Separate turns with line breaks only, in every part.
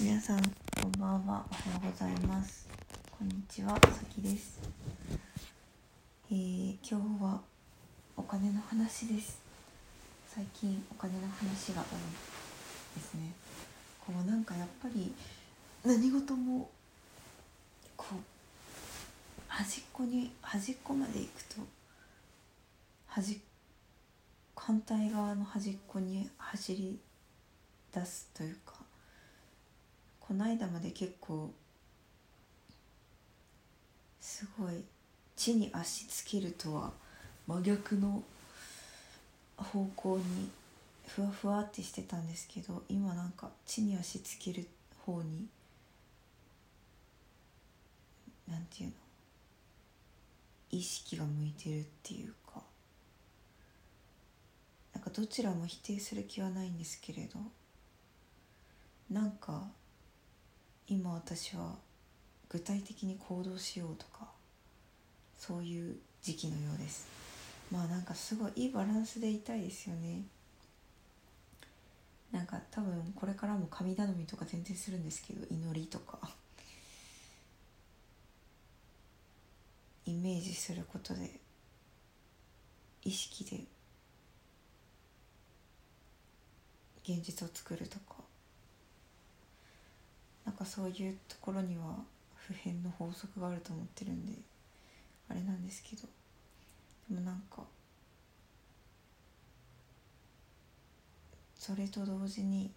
皆さんこんばんは。おはようございます。こんにちは。さきです。えー、今日はお金の話です。最近お金の話が多いですね。こうなんかやっぱり何事もこう端っこに端っこまで行くと端反対側の端っこに走り出すというかこの間まで結構すごい地に足つけるとは真逆の方向にふわふわってしてたんですけど今なんか地に足つける方になんていうの意識が向いてるっていうかなんかどちらも否定する気はないんですけれどなんか今私は具体的に行動しようとかそういう時期のようです。まあなんかすごいいいバランスでいたいですよね。なんか多分これからも神頼みとか全然するんですけど祈りとか。イメージすることで意識で現実を作るとか。なんかそういうところには普遍の法則があると思ってるんであれなんですけど。でもなんかそれと同時に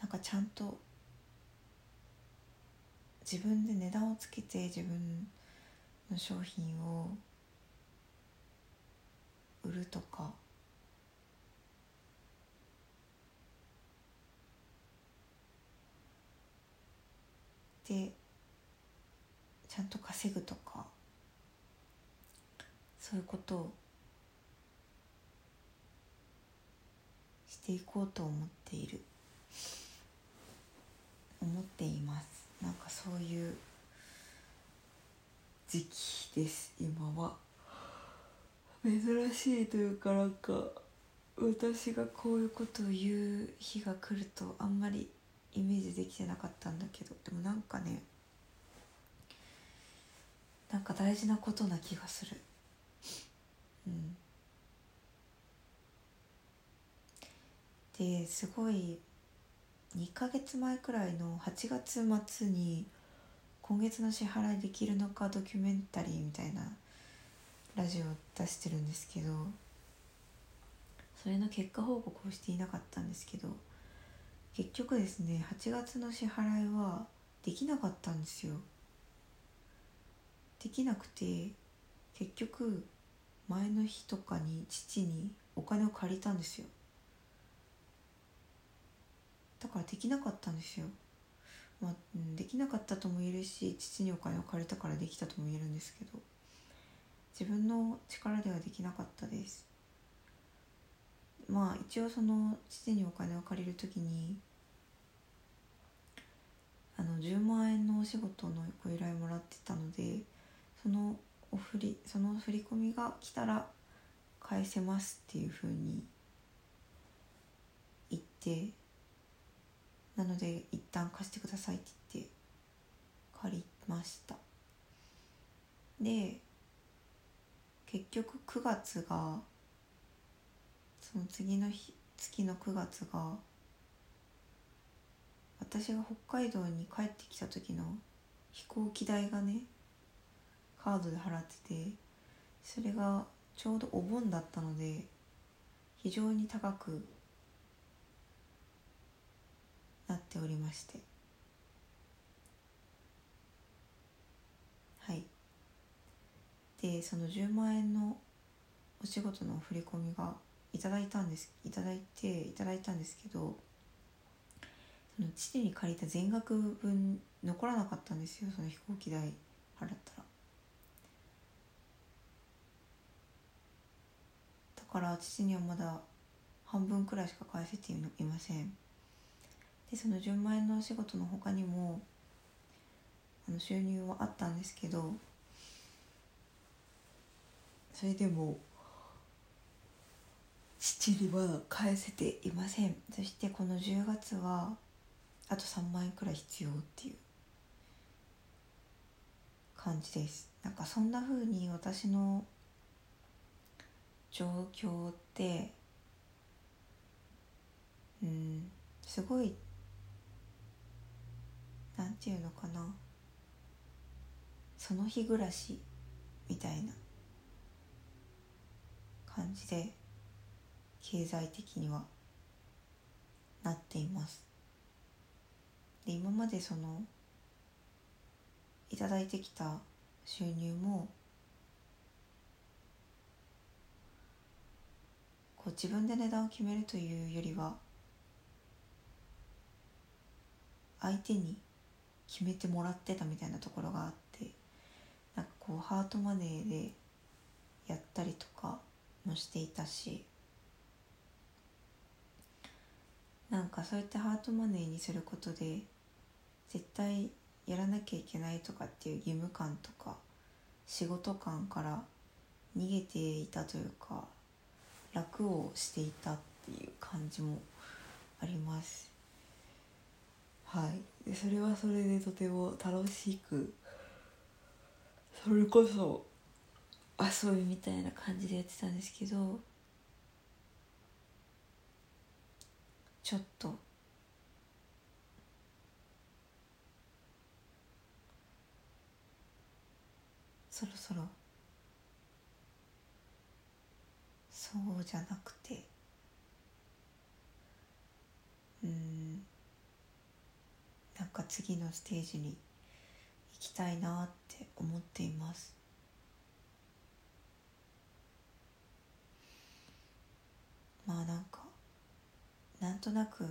なんかちゃんと自分で値段をつけて自分の商品を売るとかでちゃんと稼ぐとかそういうことをしていこうと思っている。思っています。なんかそういう時期です。今は。珍しいというかなんか私がこういうことを言う日が来るとあんまりイメージできてなかったんだけどでもなんかねなんか大事なことな気がする。うん。ですごい2ヶ月前くらいの8月末に今月の支払いできるのかドキュメンタリーみたいなラジオを出してるんですけどそれの結果報告をしていなかったんですけど結局ですね8月の支払いはできなかったんですよ。できなくて結局前の日とかに父にお金を借りたんですよ。だからできなかったんですよ。まあ、できなかったとも言えるし父にお金を借りたからできたとも言えるんですけど自分の力ではできなかったです。まあ一応その父にお金を借りる時にあの10万円のお仕事のご依頼もらってたのでそのお振りその振り込みが来たら返せますっていうふうに言ってなので一旦貸してくださいって言って借りました。で結局9月がその次の日月の9月が私が北海道に帰ってきた時の飛行機代がねカードで払っててそれがちょうどお盆だったので非常に高くなっておりまして。はい。でその10万円のお仕事の振り込みがいただいたんですいただいていただいたんですけどその父に借りた全額分残らなかったんですよその飛行機代払ったら。だから父にはまだ半分くらいしか返せていません。でその10万円のお仕事の他にもあの収入はあったんですけどそれでも父にまだ返せていません。そしてこの10月はあと3万円くらい必要っていう。感じです。なんかそんな風に私の状況ってうんすごいなんていうのかな。その日暮らしみたいな感じで。経済的にはなっています。で今までそのいただいてきた収入もこう自分で値段を決めるというよりは相手に決めてもらってたみたいなところがあってなんかこうハートマネーでやったりとかもしていたしなんかそうやってハートマネーにすることで絶対やらなきゃいけないとかっていう義務感とか仕事感から逃げていたというか楽をしていたっていう感じもあります。はい。でそれはそれでとても楽しくそれこそ遊びみたいな感じでやってたんですけどちょっと。そろそろ。そうじゃなくて。うん。なんか次のステージに行きたいなって思っています。まあなんか。なんとなく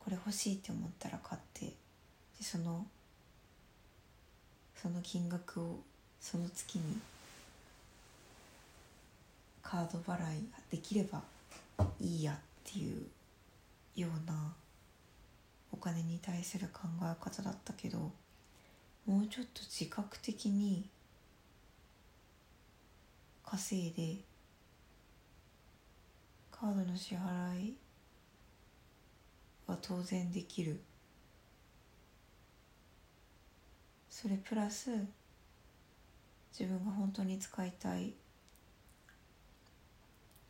これ欲しいって思ったら買ってでそのその金額をその月にカード払いができればいいやっていうようなお金に対する考え方だったけどもうちょっと自覚的に稼いでカードの支払いは当然できる。それプラス自分が本当に使いたい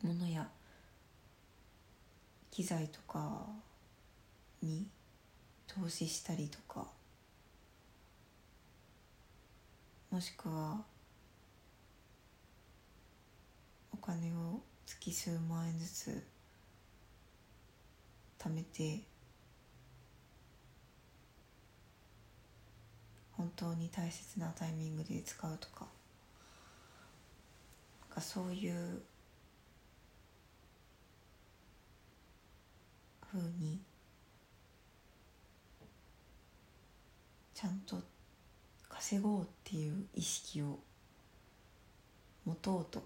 ものや機材とかに投資したりとかもしくはお金を月数万円ずつ貯めて本当に大切なタイミングで使うとかかそういうふうにちゃんと稼ごうっていう意識を持とうと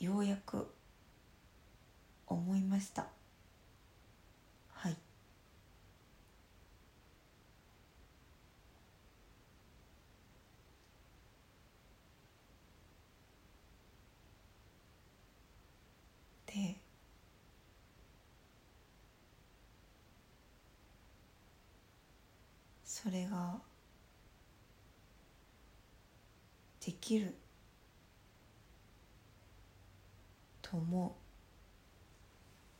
ようやく思いましたはいでそれができると思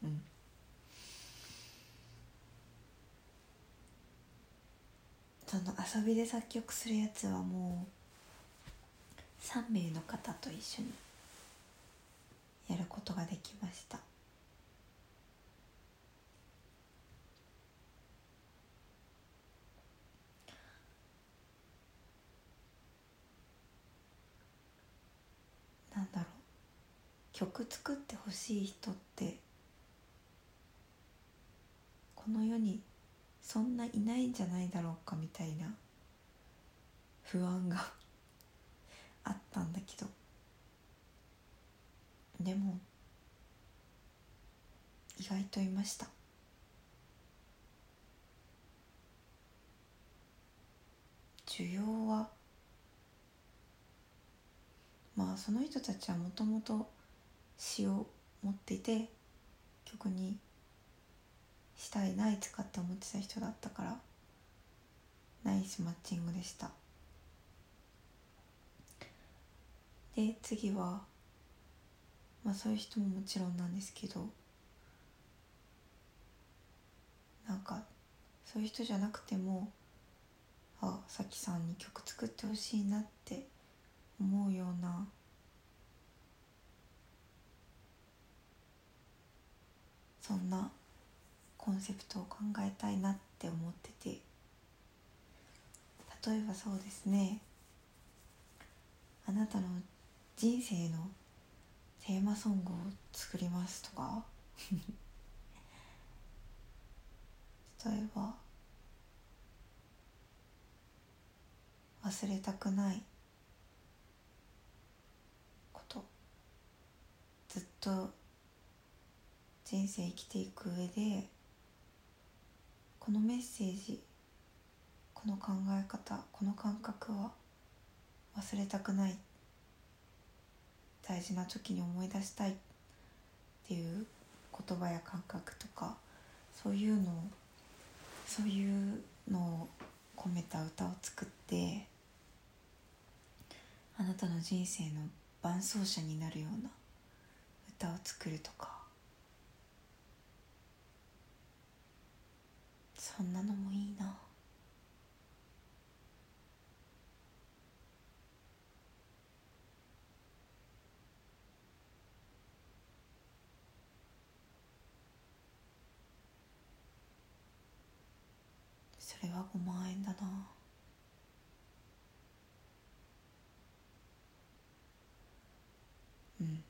う。うん。その遊びで作曲するやつはもう3名の方と一緒にやることができました。なんだろう。曲作ってほしい人ってこの世にそんないないんじゃないだろうかみたいな不安が あったんだけど。でも意外といました。需要はまあその人たちはもともと詩を持っていて曲にしたいないつかって思ってた人だったからナイスマッチングでした。で次はまあそういう人ももちろんなんですけどなんかそういう人じゃなくてもあさきさんに曲作ってほしいなって思うような。そんなコンセプトを考えたいなって思ってて。例えばそうですね。あなたの人生のテーマソングを作りますとか。例えば忘れたくないことずっと人生生きていく上でこのメッセージこの考え方この感覚は忘れたくない。大事な時に思い出したい。っていう言葉や感覚とかそういうのをそういうのを込めた歌を作ってあなたの人生の伴走者になるような歌を作るとか。そんなのもいいな。それは5万円だなうん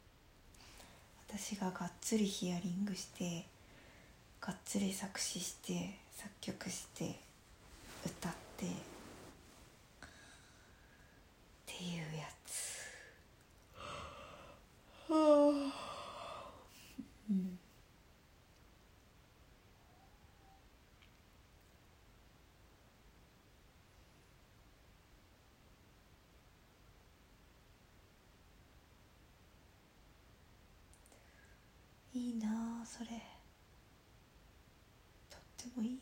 私ががっつりヒアリングしてがっつり作詞して作曲して歌ってっていうやつ。はあ。いいなあそれ。とってもいい。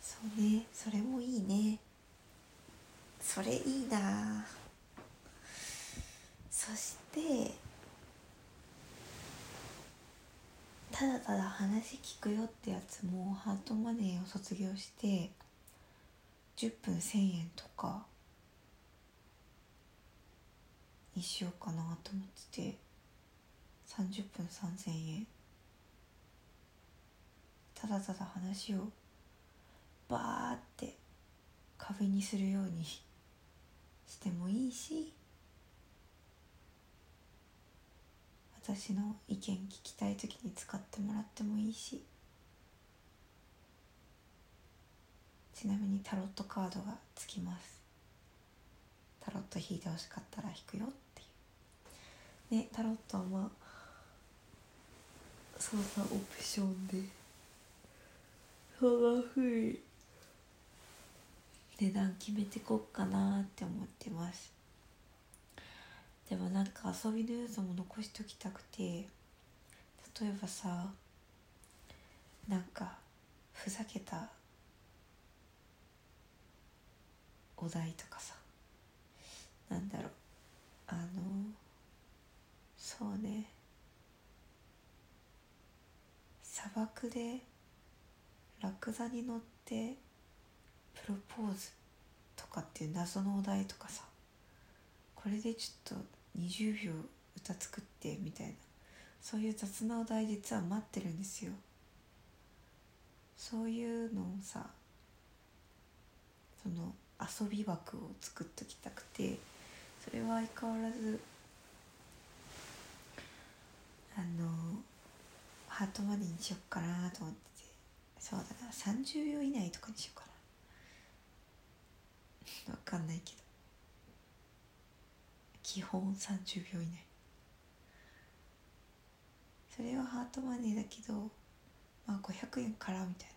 そうねそれもいいね。それいいなそしてただただ話聞くよってやつもハートマネーを卒業して10分1000円とかにしようかなと思ってて。30分3000円ただただ話をバーって壁にするようにしてもいいし私の意見聞きたい時に使ってもらってもいいし。ちなみにタロットカードがつきます。タロット引いてほしかったら引くよ。ねタロットはまあそんなオプションでそんなふうに値段決めてこっかなって思ってます。でもなんか遊びの要素も残しときたくて例えばさなんかふざけたお題とかさなんだろうあのそうね。砂漠でラクダに乗ってプロポーズとかっていう謎のお題とかさこれでちょっと20秒歌作ってみたいなそういう雑なお題実は待ってるんですよ。そういうのをさその遊び枠を作っときたくてそれは相変わらずあのハートまでにしよっかなと思ってて。そうだな30秒以内とかにしようかな。わかんないけど。基本30秒以内。それはハートマネーだけどまあ500円からみたいな。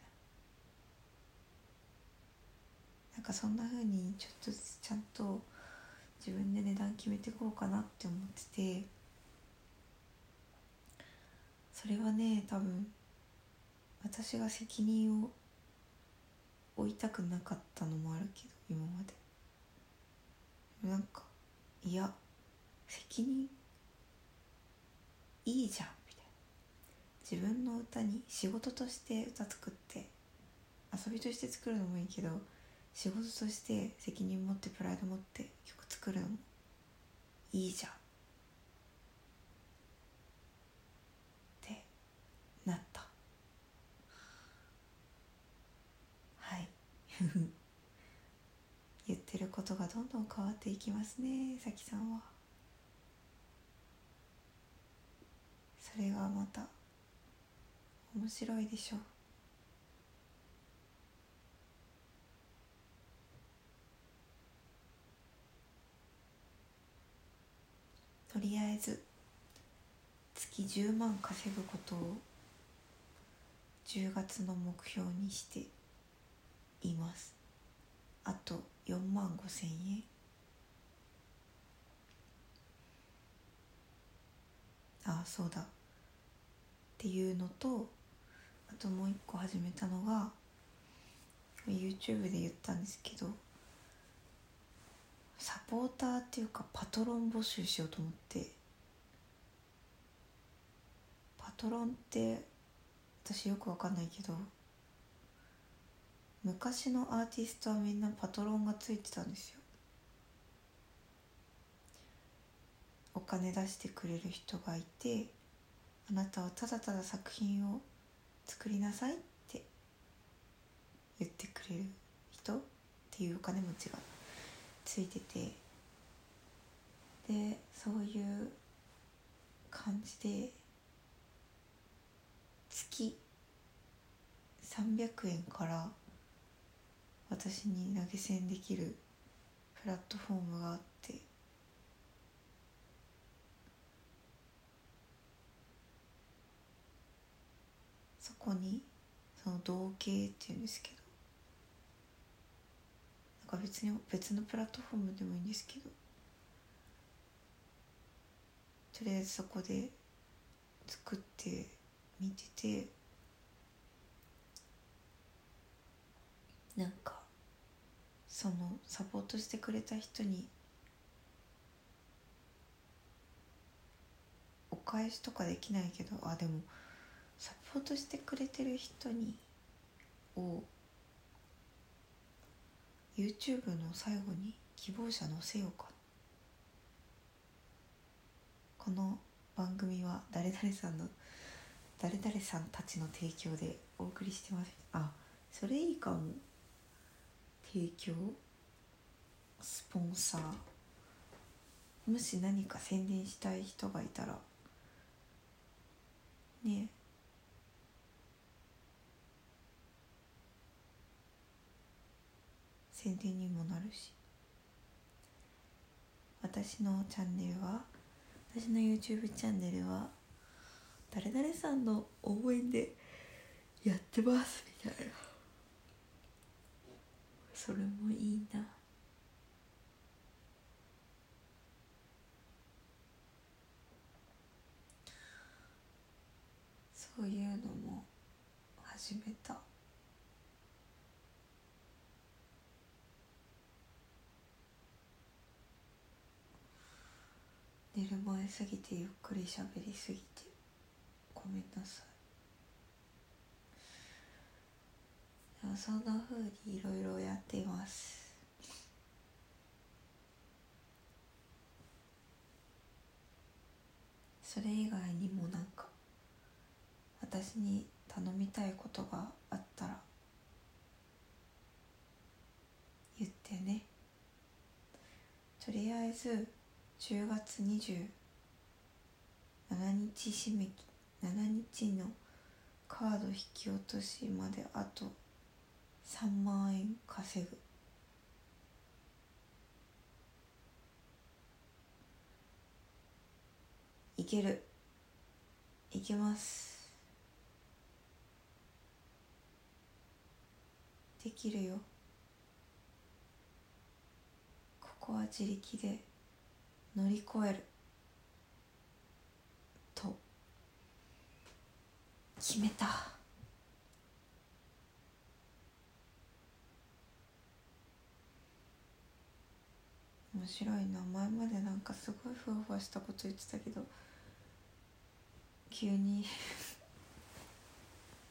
なんかそんな風にちょっとずつちゃんと自分で値段決めていこうかなって思ってて。それはね多分私が責任を負いたくなかったのもあるけど今まで。なんかいや責任いいじゃんみたいな。自分の歌に仕事として歌作って遊びとして作るのもいいけど仕事として責任持ってプライド持って曲作るのもいいじゃんってなったはい 言ってることがどんどん変わっていきますねさきさんは。それがまた面白いでしょう。とりあえず月10万稼ぐことを10月の目標にしています。あと4万5千円。ああそうだ。っていうのとあともう一個始めたのが YouTube で言ったんですけどサポーターっていうかパトロン募集しようと思って。パトロンって私よくわかんないけど昔のアーティストはみんなパトロンがついてたんですよ。お金出してくれる人がいてあなたはただただ作品を作りなさいって言ってくれる人っていうお金持ちがついててでそういう感じで月300円から私に投げ銭できるプラットフォームがあってそこにその同型っていうんですけどなんか別に別のプラットフォームでもいいんですけどとりあえずそこで作ってみててなんかそのサポートしてくれた人にお返しとかできないけどあでもサポートしてくれてる人にを YouTube の最後に希望者載せようか。この番組は誰々さんの誰々さんたちの提供でお送りしてます。あそれいいかも。提供？スポンサー？もし何か宣伝したい人がいたら？ね宣伝にもなるし。私のチャンネルは私の YouTube チャンネルは誰々さんの応援でやってますみたいな。それもいいな。そういうのも始めた。寝る前すぎてゆっくり喋りすぎてごめんなさい。そんな風にいろいろやっています。それ以外にもなんか私に頼みたいことがあったら言ってね。とりあえず10月27日締め切7日のカード引き落としまであと3万円稼ぐ。いける。いけます。できるよ。ここは自力で乗り越える。と決めた。面白いな。前までなんかすごいふわふわしたこと言ってたけど急に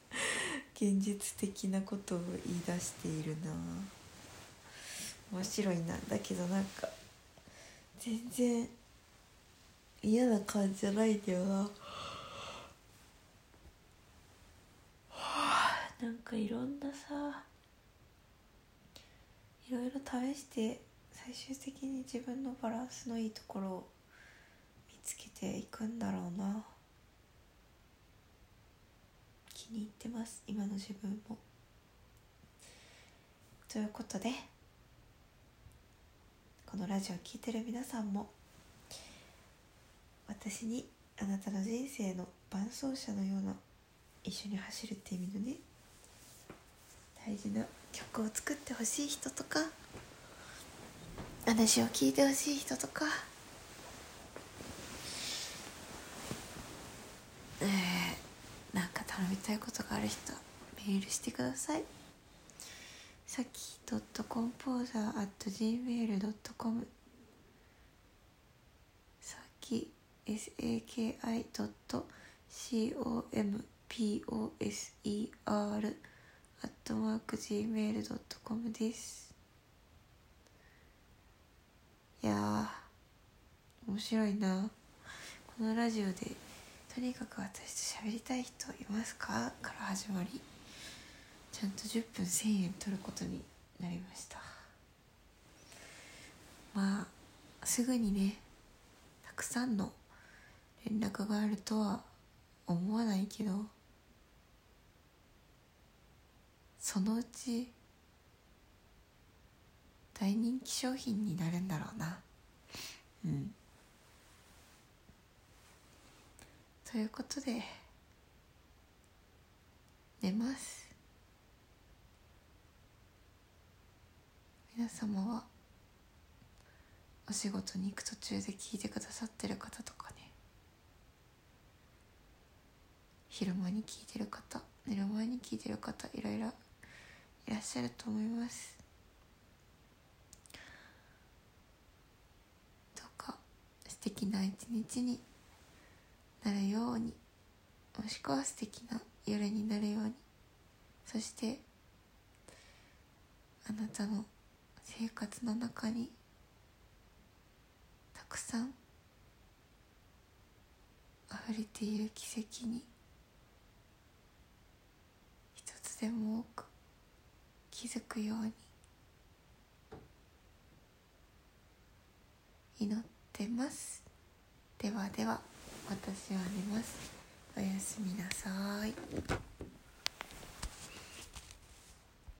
現実的なことを言い出しているな。面白いな。だけどなんか全然嫌な感じじゃないんだよな。なんかいろんなさいろいろ試して最終的に自分のバランスのいいところを見つけていくんだろうな。気に入ってます今の自分も。ということでこのラジオ聴いてる皆さんも私にあなたの人生の伴走者のような一緒に走るって意味のね大事な曲を作ってほしい人とか話を聞いてほしい人とか。えー、なんか頼みたいことがある人メールしてください。さき .composer.gmail.com さき saki.composer アットマーク gmail.com です。いや面白いな。このラジオでとにかく私と喋りたい人いますか？から始まりちゃんと10分1000円取ることになりました。まあすぐにねたくさんの連絡があるとは思わないけどそのうち大人気商品になるんだろうな。うん。ということで寝ます。皆様はお仕事に行く途中で聞いてくださってる方とかね。昼間に聞いてる方寝る前に聞いてる方いろいろいらっしゃると思いますどうか素敵な一日になるようにもしくは素敵な夜になるようにそしてあなたの生活の中にたくさん溢れている奇跡に一つでも多く気づくように祈ってます。ではでは私は寝ます。おやすみなさい。